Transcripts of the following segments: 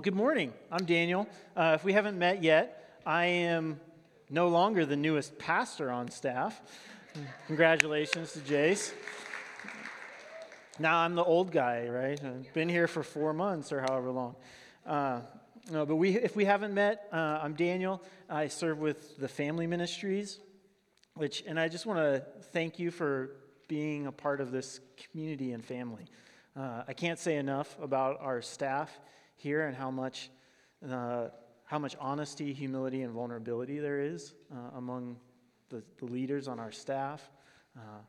Well, good morning. I'm Daniel. Uh, if we haven't met yet, I am no longer the newest pastor on staff. Congratulations to Jace. Now I'm the old guy, right? I've been here for four months or however long. Uh, no, but we, if we haven't met, uh, I'm Daniel. I serve with the Family Ministries, which, and I just want to thank you for being a part of this community and family. Uh, I can't say enough about our staff here and how much, uh, how much honesty, humility, and vulnerability there is uh, among the, the, leaders on our staff, uh,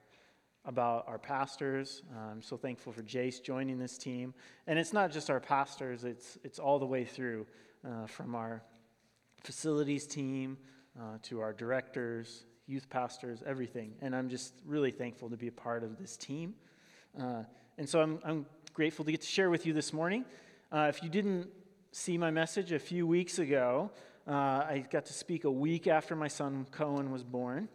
about our pastors. Uh, I'm so thankful for Jace joining this team. And it's not just our pastors, it's, it's all the way through uh, from our facilities team uh, to our directors, youth pastors, everything. And I'm just really thankful to be a part of this team. and so I'm, I'm grateful to get to share with you this morning. Uh, if you didn't see my message a few weeks ago, uh, I got to speak a week after my son Cohen was born.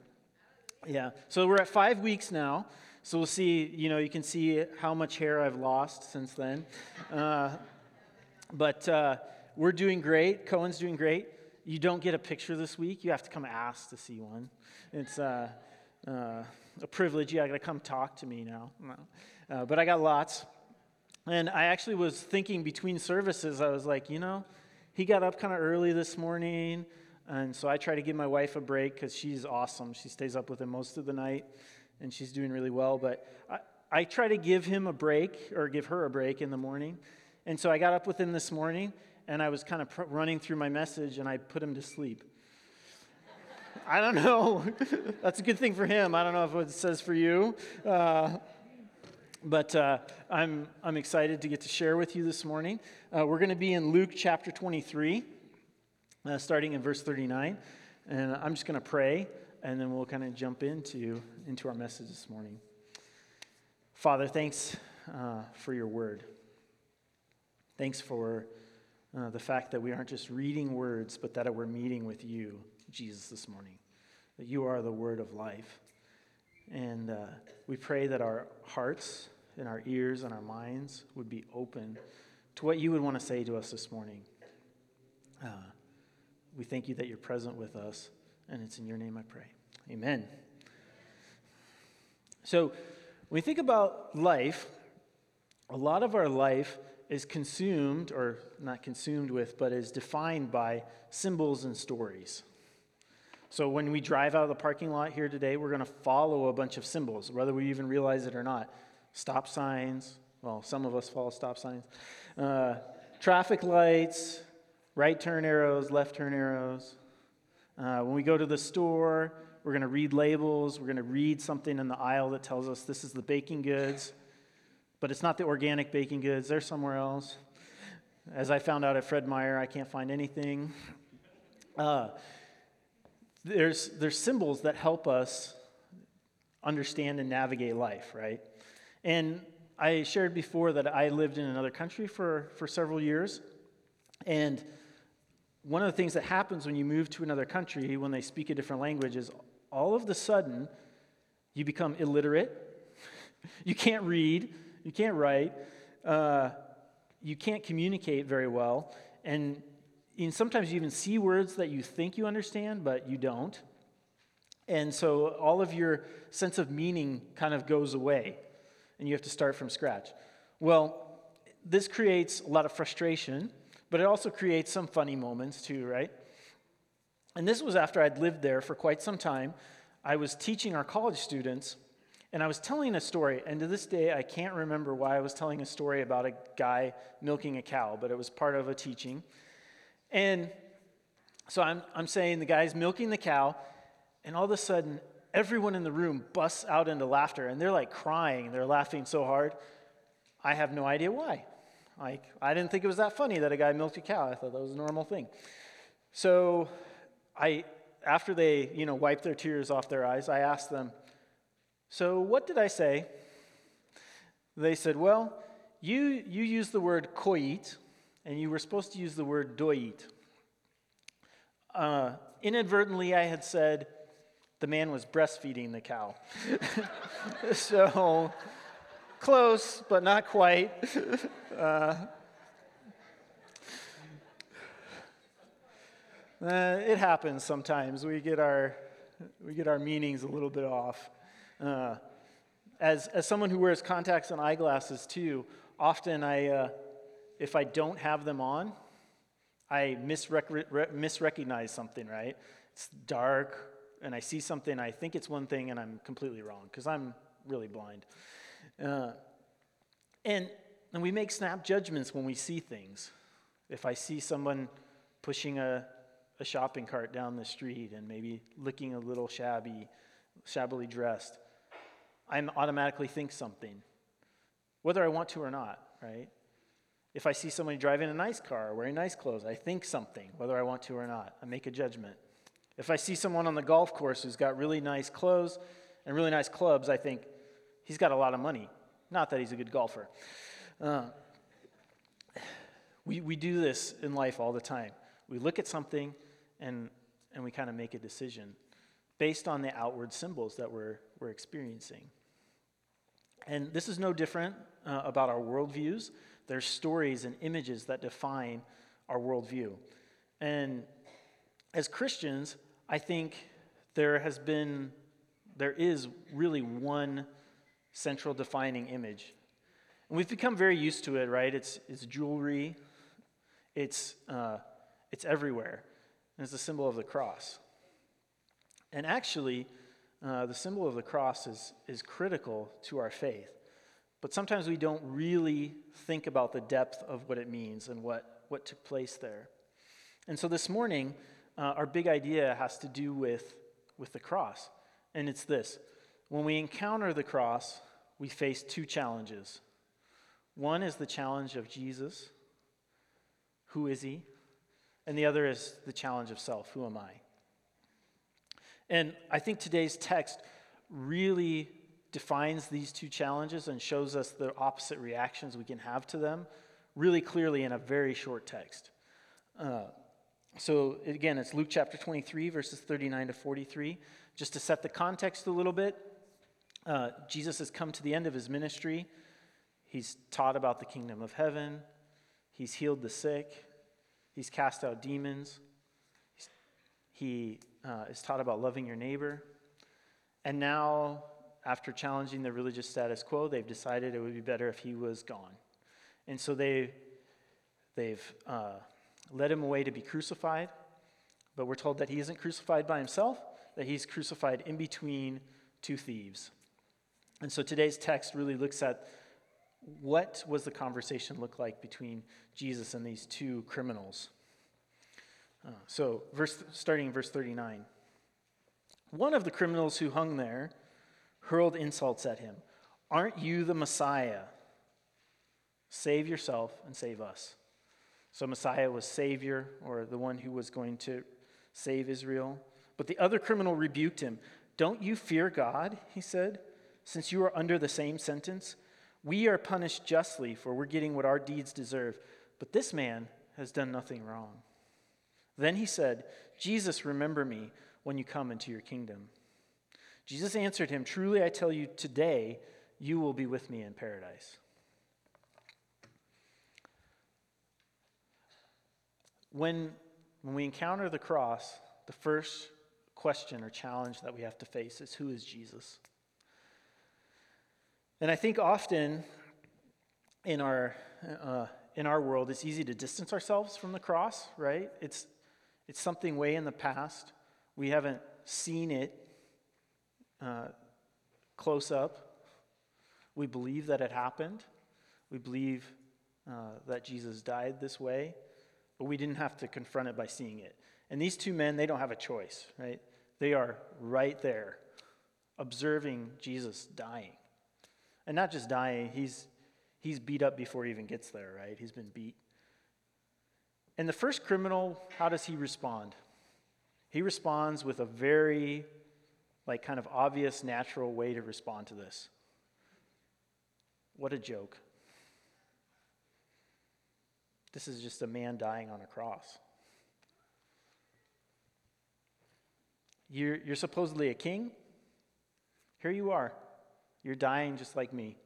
Yeah, so we're at five weeks now. So we'll see, you know, you can see how much hair I've lost since then. Uh, but uh, we're doing great. Cohen's doing great. You don't get a picture this week. You have to come ask to see one. It's uh, uh a privilege. You got to come talk to me now. But I got lots. And I actually was thinking between services, I was like, you know, he got up kind of early this morning. And so I try to give my wife a break because she's awesome. She stays up with him most of the night and she's doing really well. But I, I try to give him a break or give her a break in the morning. And so I got up with him this morning and I was kind of pr- running through my message and I put him to sleep. I don't know. That's a good thing for him. I don't know if it says for you. Uh, but uh, I'm, I'm excited to get to share with you this morning. Uh, we're going to be in Luke chapter 23, uh, starting in verse 39. And I'm just going to pray, and then we'll kind of jump into, into our message this morning. Father, thanks uh, for your word. Thanks for uh, the fact that we aren't just reading words, but that we're meeting with you, Jesus, this morning. That you are the word of life. And uh, we pray that our hearts and our ears and our minds would be open to what you would want to say to us this morning. Uh, we thank you that you're present with us, and it's in your name I pray. Amen. So, when we think about life, a lot of our life is consumed, or not consumed with, but is defined by symbols and stories. So, when we drive out of the parking lot here today, we're going to follow a bunch of symbols, whether we even realize it or not stop signs. Well, some of us follow stop signs. Uh, traffic lights, right turn arrows, left turn arrows. Uh, when we go to the store, we're going to read labels. We're going to read something in the aisle that tells us this is the baking goods, but it's not the organic baking goods. They're somewhere else. As I found out at Fred Meyer, I can't find anything. Uh, there's, there's symbols that help us understand and navigate life, right? And I shared before that I lived in another country for, for several years. And one of the things that happens when you move to another country, when they speak a different language, is all of the sudden you become illiterate. you can't read, you can't write, uh, you can't communicate very well. And, and sometimes you even see words that you think you understand, but you don't. And so all of your sense of meaning kind of goes away and you have to start from scratch. Well, this creates a lot of frustration, but it also creates some funny moments too, right? And this was after I'd lived there for quite some time. I was teaching our college students, and I was telling a story. And to this day, I can't remember why I was telling a story about a guy milking a cow, but it was part of a teaching. And so I'm, I'm saying the guy's milking the cow, and all of a sudden, everyone in the room busts out into laughter and they're like crying. They're laughing so hard. I have no idea why. Like, I didn't think it was that funny that a guy milked a cow. I thought that was a normal thing. So, I, after they, you know, wiped their tears off their eyes, I asked them, So, what did I say? They said, Well, you, you used the word koit, and you were supposed to use the word doit. Uh, inadvertently, I had said, the man was breastfeeding the cow. so, close, but not quite. Uh, Uh, it happens sometimes. We get our, we get our meanings a little bit off. Uh, as, as someone who wears contacts and eyeglasses too, often I, uh, if I don't have them on, I misrec- re- misrecognize something, right? It's dark, and I see something, I think it's one thing, and I'm completely wrong because I'm really blind. Uh, and, and we make snap judgments when we see things. If I see someone pushing a, a shopping cart down the street and maybe looking a little shabby, shabbily dressed, I automatically think something, whether I want to or not, right? If I see somebody driving a nice car, wearing nice clothes, I think something, whether I want to or not. I make a judgment. If I see someone on the golf course who's got really nice clothes and really nice clubs, I think he's got a lot of money. Not that he's a good golfer. Uh, we, we do this in life all the time. We look at something and, and we kind of make a decision based on the outward symbols that we're, we're experiencing. And this is no different uh, about our worldviews. There's stories and images that define our worldview. And as Christians, I think there has been, there is really one central defining image. And we've become very used to it, right? It's, it's jewelry, it's, uh, it's everywhere. And it's the symbol of the cross. And actually, uh, the symbol of the cross is, is critical to our faith. But sometimes we don't really think about the depth of what it means and what, what took place there. And so this morning, uh, our big idea has to do with, with the cross. And it's this when we encounter the cross, we face two challenges. One is the challenge of Jesus who is he? And the other is the challenge of self who am I? And I think today's text really defines these two challenges and shows us the opposite reactions we can have to them really clearly in a very short text. Uh, so, again, it's Luke chapter 23, verses 39 to 43. Just to set the context a little bit, uh, Jesus has come to the end of his ministry. He's taught about the kingdom of heaven, he's healed the sick, he's cast out demons, he uh, is taught about loving your neighbor. And now, after challenging the religious status quo, they've decided it would be better if he was gone. And so they, they've uh, led him away to be crucified, but we're told that he isn't crucified by himself, that he's crucified in between two thieves. And so today's text really looks at what was the conversation look like between Jesus and these two criminals. Uh, so, verse, starting in verse 39. One of the criminals who hung there hurled insults at him. Aren't you the Messiah? Save yourself and save us. So, Messiah was Savior, or the one who was going to save Israel. But the other criminal rebuked him. Don't you fear God, he said, since you are under the same sentence? We are punished justly, for we're getting what our deeds deserve. But this man has done nothing wrong. Then he said, Jesus, remember me when you come into your kingdom. Jesus answered him, Truly I tell you, today you will be with me in paradise. When, when we encounter the cross, the first question or challenge that we have to face is who is Jesus? And I think often in our, uh, in our world, it's easy to distance ourselves from the cross, right? It's, it's something way in the past. We haven't seen it uh, close up. We believe that it happened. We believe uh, that Jesus died this way but we didn't have to confront it by seeing it. And these two men, they don't have a choice, right? They are right there, observing Jesus dying. And not just dying, he's, he's beat up before he even gets there, right? He's been beat. And the first criminal, how does he respond? He responds with a very, like, kind of obvious, natural way to respond to this. What a joke. This is just a man dying on a cross. You're, you're supposedly a king. Here you are. You're dying just like me.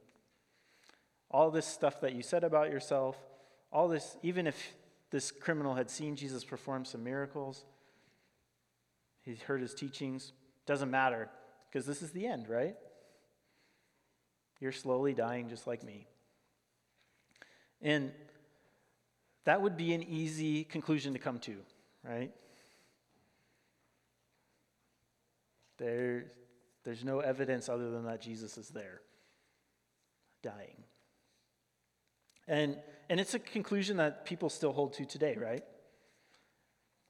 All this stuff that you said about yourself, all this, even if this criminal had seen Jesus perform some miracles, he heard his teachings. Doesn't matter because this is the end, right? You're slowly dying just like me. And that would be an easy conclusion to come to, right? There, there's no evidence other than that Jesus is there, dying. And, and it's a conclusion that people still hold to today, right?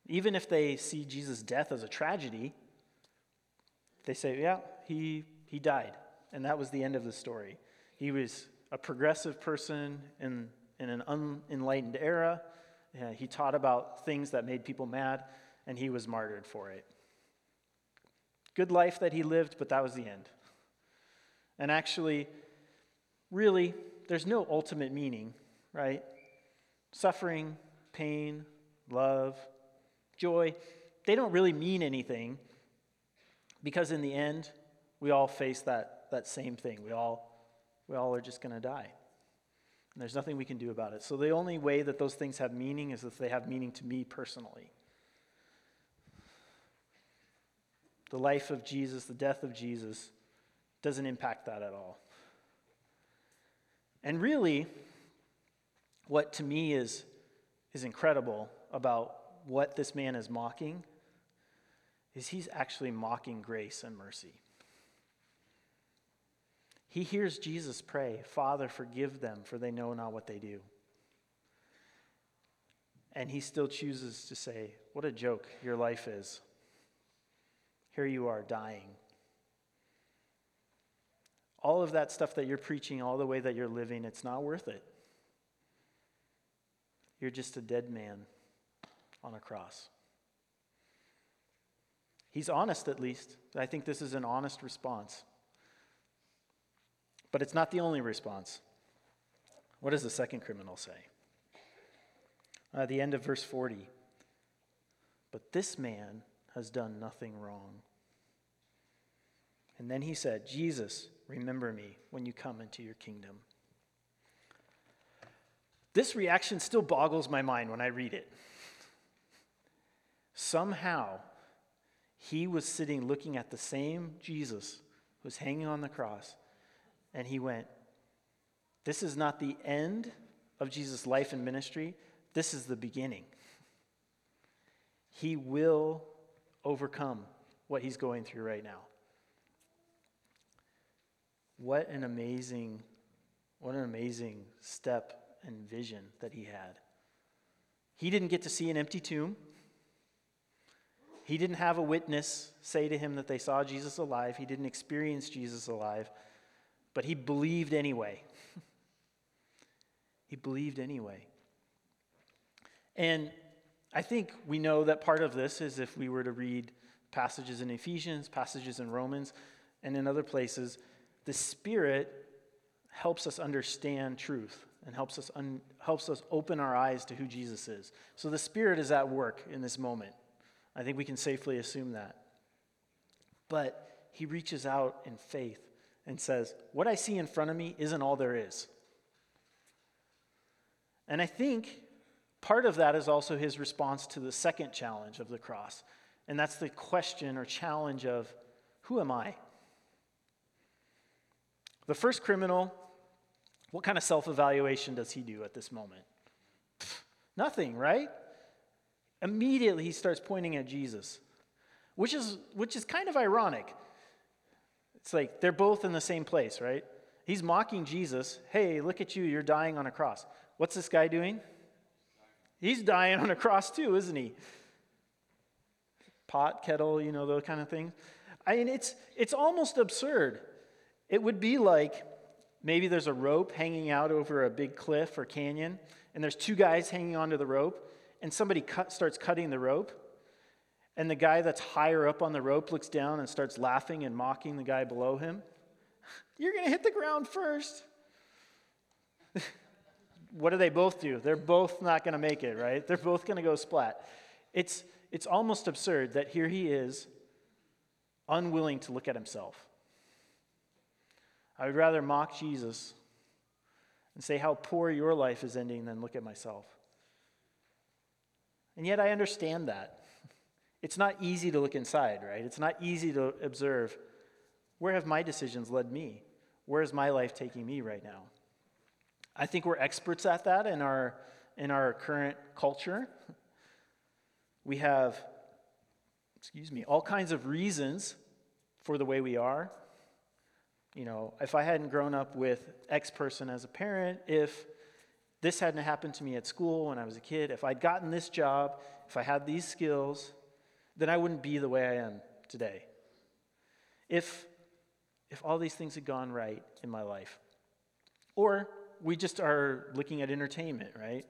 Even if they see Jesus' death as a tragedy, they say, yeah, he, he died. And that was the end of the story. He was a progressive person in, in an unenlightened era. Uh, he taught about things that made people mad, and he was martyred for it. Good life that he lived, but that was the end. And actually, really, there's no ultimate meaning, right? Suffering, pain, love, joy, they don't really mean anything because in the end, we all face that, that same thing. We all, we all are just going to die. And there's nothing we can do about it. So the only way that those things have meaning is if they have meaning to me personally. The life of Jesus, the death of Jesus, doesn't impact that at all. And really, what to me is, is incredible about what this man is mocking is he's actually mocking grace and mercy. He hears Jesus pray, Father, forgive them, for they know not what they do. And he still chooses to say, What a joke your life is. Here you are dying. All of that stuff that you're preaching, all the way that you're living, it's not worth it. You're just a dead man on a cross. He's honest, at least. I think this is an honest response. But it's not the only response. What does the second criminal say? At the end of verse 40 But this man has done nothing wrong. And then he said, Jesus, remember me when you come into your kingdom. This reaction still boggles my mind when I read it. Somehow, he was sitting looking at the same Jesus who was hanging on the cross, and he went, This is not the end of Jesus' life and ministry, this is the beginning. He will overcome what he's going through right now. What an amazing, what an amazing step and vision that he had. He didn't get to see an empty tomb. He didn't have a witness say to him that they saw Jesus alive. He didn't experience Jesus alive, but he believed anyway. he believed anyway. And I think we know that part of this is if we were to read passages in Ephesians, passages in Romans, and in other places, the Spirit helps us understand truth and helps us, un- helps us open our eyes to who Jesus is. So the Spirit is at work in this moment. I think we can safely assume that. But he reaches out in faith and says, What I see in front of me isn't all there is. And I think part of that is also his response to the second challenge of the cross. And that's the question or challenge of, Who am I? The first criminal, what kind of self evaluation does he do at this moment? Nothing, right? Immediately he starts pointing at Jesus, which is, which is kind of ironic. It's like they're both in the same place, right? He's mocking Jesus. Hey, look at you, you're dying on a cross. What's this guy doing? He's dying on a cross too, isn't he? Pot, kettle, you know, those kind of things. I mean, it's, it's almost absurd. It would be like maybe there's a rope hanging out over a big cliff or canyon, and there's two guys hanging onto the rope, and somebody cut, starts cutting the rope, and the guy that's higher up on the rope looks down and starts laughing and mocking the guy below him, you're going to hit the ground first. what do they both do? They're both not going to make it, right? They're both going to go splat. It's, it's almost absurd that here he is, unwilling to look at himself. I would rather mock Jesus and say how poor your life is ending than look at myself. And yet I understand that. It's not easy to look inside, right? It's not easy to observe where have my decisions led me? Where is my life taking me right now? I think we're experts at that in our, in our current culture. We have, excuse me, all kinds of reasons for the way we are. You know, if I hadn't grown up with X person as a parent, if this hadn't happened to me at school when I was a kid, if I'd gotten this job, if I had these skills, then I wouldn't be the way I am today. If, if all these things had gone right in my life. Or we just are looking at entertainment, right?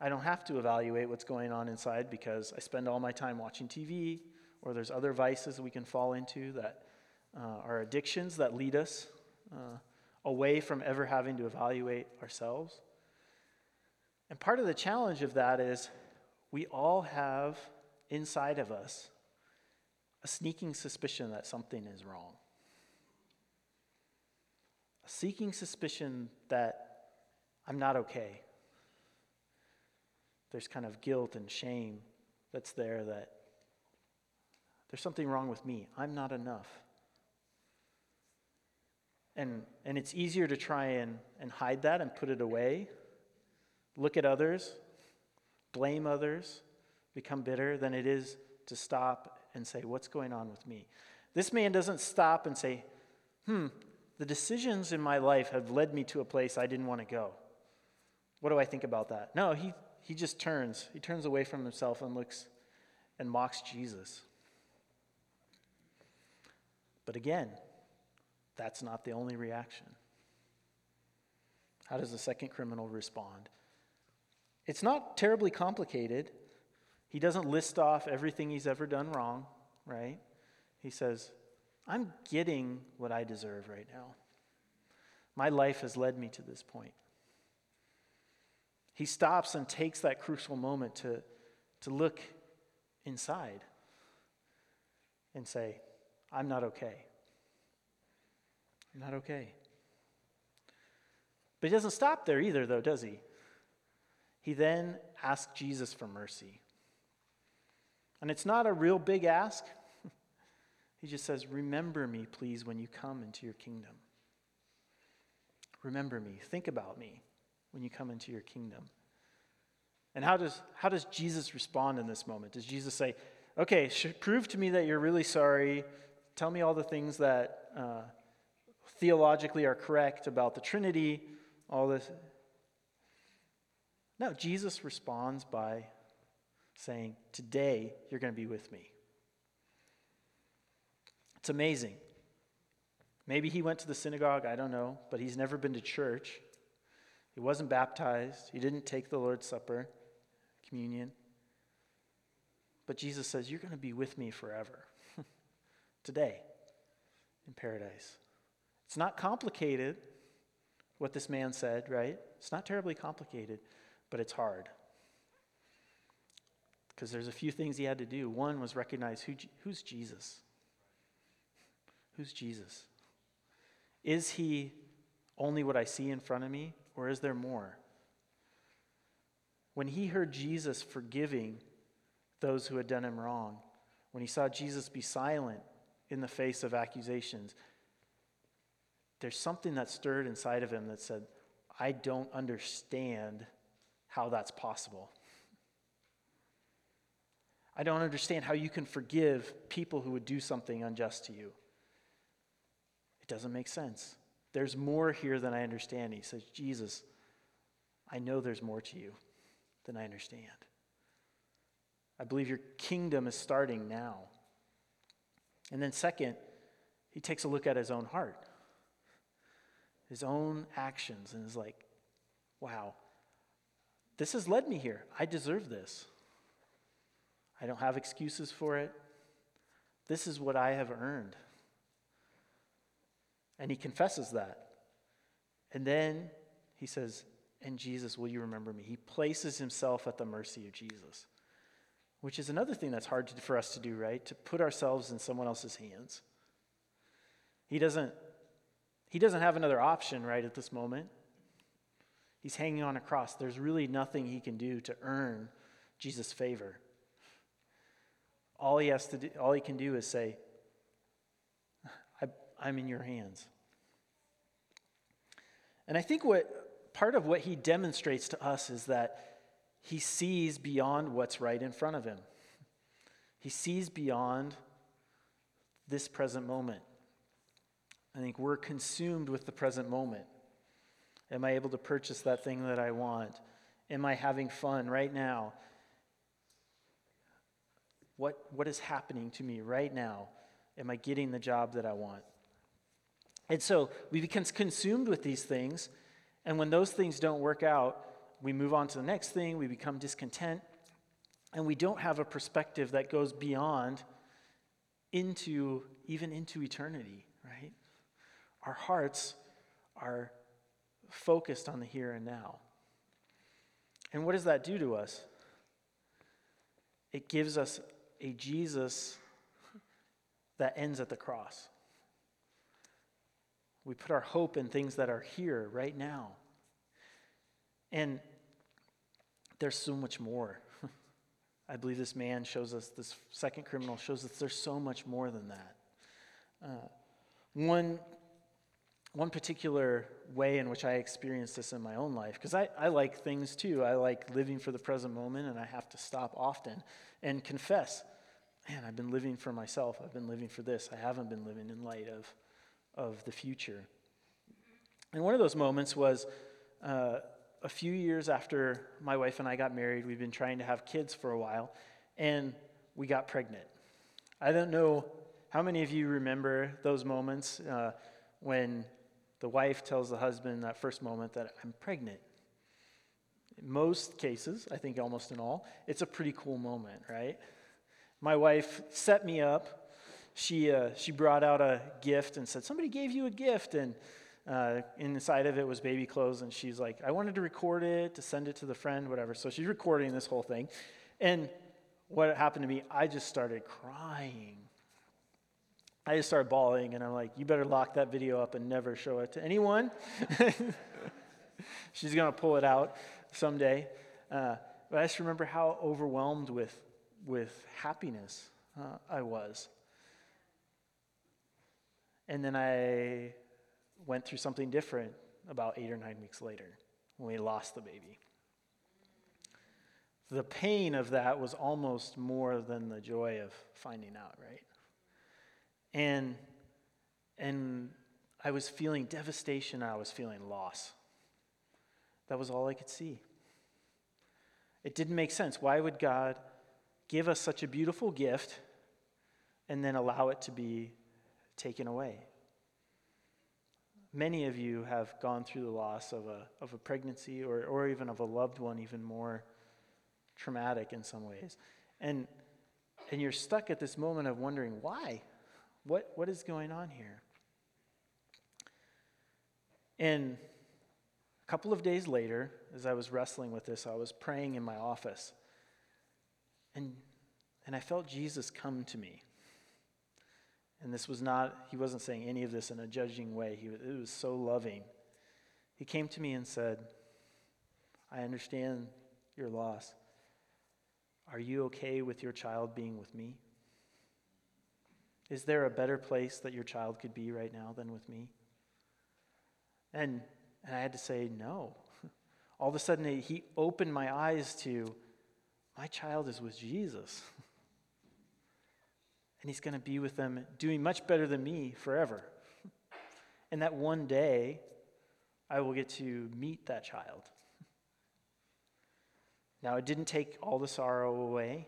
I don't have to evaluate what's going on inside because I spend all my time watching TV, or there's other vices we can fall into that uh, are addictions that lead us uh, away from ever having to evaluate ourselves. And part of the challenge of that is we all have inside of us a sneaking suspicion that something is wrong. A seeking suspicion that I'm not okay. There's kind of guilt and shame that's there that there's something wrong with me. I'm not enough. And, and it's easier to try and, and hide that and put it away, look at others, blame others, become bitter than it is to stop and say, What's going on with me? This man doesn't stop and say, Hmm, the decisions in my life have led me to a place I didn't want to go. What do I think about that? No, he, he just turns. He turns away from himself and looks and mocks Jesus. But again, that's not the only reaction. How does the second criminal respond? It's not terribly complicated. He doesn't list off everything he's ever done wrong, right? He says, I'm getting what I deserve right now. My life has led me to this point. He stops and takes that crucial moment to, to look inside and say, I'm not okay. I'm not okay. But he doesn't stop there either, though, does he? He then asks Jesus for mercy. And it's not a real big ask. he just says, Remember me, please, when you come into your kingdom. Remember me. Think about me when you come into your kingdom. And how does, how does Jesus respond in this moment? Does Jesus say, Okay, sh- prove to me that you're really sorry. Tell me all the things that uh, theologically are correct about the Trinity, all this. No, Jesus responds by saying, Today you're going to be with me. It's amazing. Maybe he went to the synagogue, I don't know, but he's never been to church. He wasn't baptized, he didn't take the Lord's Supper, communion. But Jesus says, You're going to be with me forever. Today in paradise. It's not complicated what this man said, right? It's not terribly complicated, but it's hard because there's a few things he had to do. One was recognize who, who's Jesus? Who's Jesus? Is he only what I see in front of me, or is there more? When he heard Jesus forgiving those who had done him wrong, when he saw Jesus be silent in the face of accusations, there's something that stirred inside of him that said, I don't understand how that's possible. I don't understand how you can forgive people who would do something unjust to you. It doesn't make sense. There's more here than I understand. He says, Jesus, I know there's more to you than I understand. I believe your kingdom is starting now. And then, second, he takes a look at his own heart, his own actions, and is like, wow, this has led me here. I deserve this. I don't have excuses for it. This is what I have earned. And he confesses that. And then he says, And Jesus, will you remember me? He places himself at the mercy of Jesus, which is another thing that's hard to, for us to do, right? To put ourselves in someone else's hands. He doesn't, he doesn't have another option, right, at this moment. He's hanging on a cross. There's really nothing he can do to earn Jesus' favor. All he has to do, all he can do is say, I'm in your hands. And I think what part of what he demonstrates to us is that he sees beyond what's right in front of him. He sees beyond this present moment. I think we're consumed with the present moment. Am I able to purchase that thing that I want? Am I having fun right now? What, what is happening to me right now? Am I getting the job that I want? And so we become consumed with these things, and when those things don't work out, we move on to the next thing, we become discontent, and we don't have a perspective that goes beyond into even into eternity, right? Our hearts are focused on the here and now. And what does that do to us? It gives us a Jesus that ends at the cross. We put our hope in things that are here right now. And there's so much more. I believe this man shows us, this second criminal shows us there's so much more than that. Uh, one, one particular way in which I experienced this in my own life, because I, I like things too. I like living for the present moment, and I have to stop often and confess man, I've been living for myself. I've been living for this. I haven't been living in light of, of the future. And one of those moments was uh, a few years after my wife and I got married. We've been trying to have kids for a while, and we got pregnant. I don't know how many of you remember those moments uh, when the wife tells the husband in that first moment that I'm pregnant. In most cases, I think almost in all, it's a pretty cool moment, right? My wife set me up. She, uh, she brought out a gift and said, Somebody gave you a gift. And uh, inside of it was baby clothes. And she's like, I wanted to record it, to send it to the friend, whatever. So she's recording this whole thing. And what happened to me, I just started crying. I just started bawling, and I'm like, You better lock that video up and never show it to anyone. she's going to pull it out someday. Uh, but I just remember how overwhelmed with with happiness uh, I was. And then I went through something different about eight or nine weeks later when we lost the baby. The pain of that was almost more than the joy of finding out, right? And, and I was feeling devastation, I was feeling loss. That was all I could see. It didn't make sense. Why would God give us such a beautiful gift and then allow it to be taken away. Many of you have gone through the loss of a, of a pregnancy or, or even of a loved one, even more traumatic in some ways. And, and you're stuck at this moment of wondering why? What, what is going on here? And a couple of days later, as I was wrestling with this, I was praying in my office. And, and I felt Jesus come to me. And this was not, he wasn't saying any of this in a judging way. He, it was so loving. He came to me and said, I understand your loss. Are you okay with your child being with me? Is there a better place that your child could be right now than with me? And, and I had to say, no. All of a sudden, he opened my eyes to my child is with Jesus. and he's going to be with them doing much better than me forever. And that one day, I will get to meet that child. Now, it didn't take all the sorrow away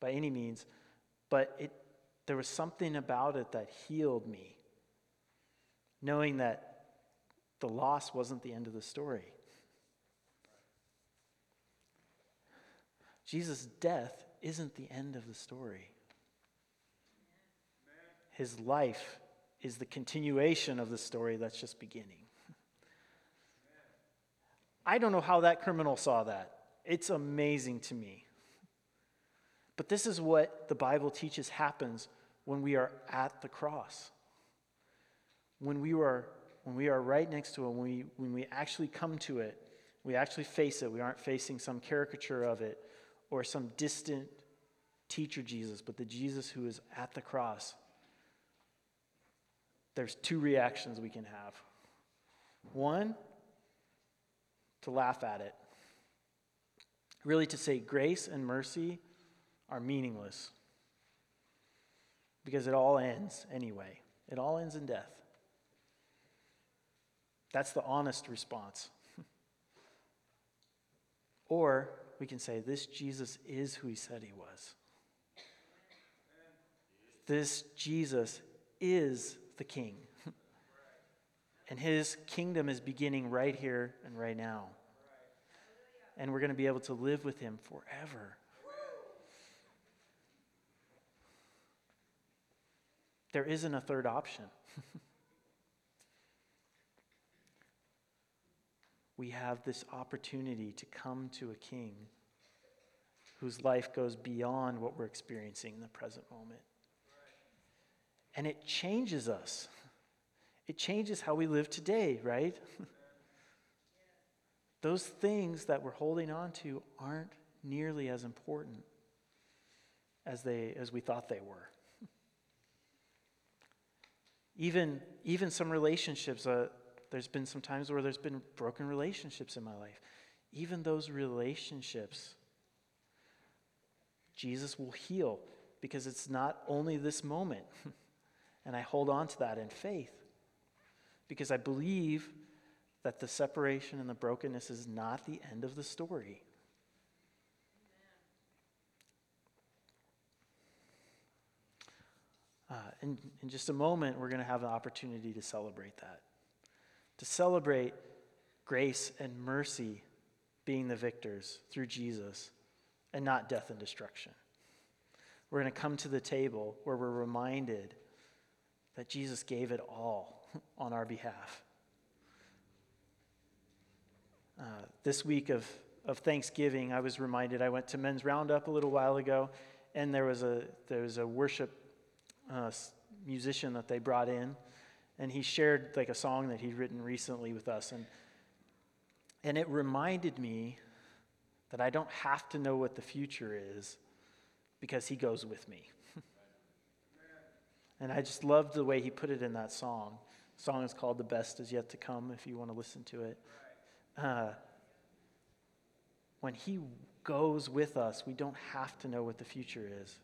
by any means, but it, there was something about it that healed me, knowing that the loss wasn't the end of the story. Jesus' death isn't the end of the story. His life is the continuation of the story that's just beginning. I don't know how that criminal saw that. It's amazing to me. But this is what the Bible teaches happens when we are at the cross. When we are, when we are right next to it, when we, when we actually come to it, we actually face it. We aren't facing some caricature of it or some distant teacher Jesus, but the Jesus who is at the cross, there's two reactions we can have. One, to laugh at it. Really, to say grace and mercy are meaningless because it all ends anyway. It all ends in death. That's the honest response. or we can say, This Jesus is who he said he was. This Jesus is the King. and his kingdom is beginning right here and right now. And we're going to be able to live with him forever. There isn't a third option. we have this opportunity to come to a king whose life goes beyond what we're experiencing in the present moment. And it changes us. It changes how we live today, right? Those things that we're holding on to aren't nearly as important as, they, as we thought they were. Even, even some relationships, uh, there's been some times where there's been broken relationships in my life. Even those relationships, Jesus will heal because it's not only this moment. and I hold on to that in faith because I believe that the separation and the brokenness is not the end of the story. Uh, in, in just a moment, we're going to have an opportunity to celebrate that. To celebrate grace and mercy being the victors through Jesus and not death and destruction. We're going to come to the table where we're reminded that Jesus gave it all on our behalf. Uh, this week of, of Thanksgiving, I was reminded, I went to Men's Roundup a little while ago, and there was a, there was a worship uh, musician that they brought in, and he shared like a song that he'd written recently with us, and and it reminded me that I don't have to know what the future is because he goes with me. and I just loved the way he put it in that song. The song is called "The Best Is Yet to Come." If you want to listen to it. Uh, when he goes with us, we don't have to know what the future is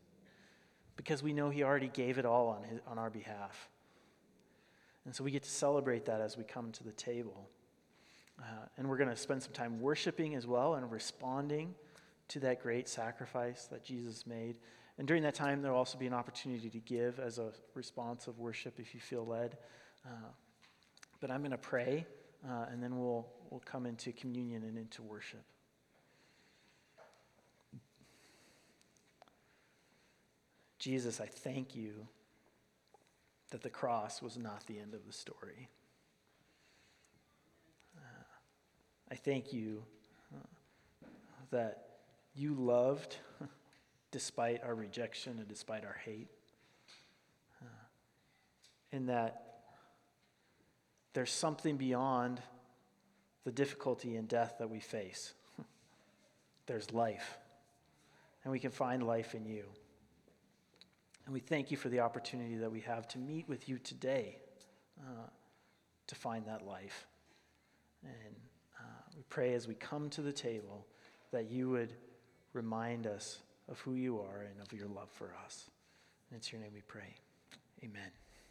because we know He already gave it all on, his, on our behalf. And so we get to celebrate that as we come to the table. Uh, and we're going to spend some time worshiping as well and responding to that great sacrifice that Jesus made. And during that time, there'll also be an opportunity to give as a response of worship if you feel led. Uh, but I'm going to pray, uh, and then we'll, we'll come into communion and into worship. Jesus, I thank you that the cross was not the end of the story. Uh, I thank you uh, that you loved despite our rejection and despite our hate. Uh, and that there's something beyond the difficulty and death that we face. There's life. And we can find life in you. And we thank you for the opportunity that we have to meet with you today uh, to find that life. And uh, we pray as we come to the table that you would remind us of who you are and of your love for us. And it's your name we pray. Amen.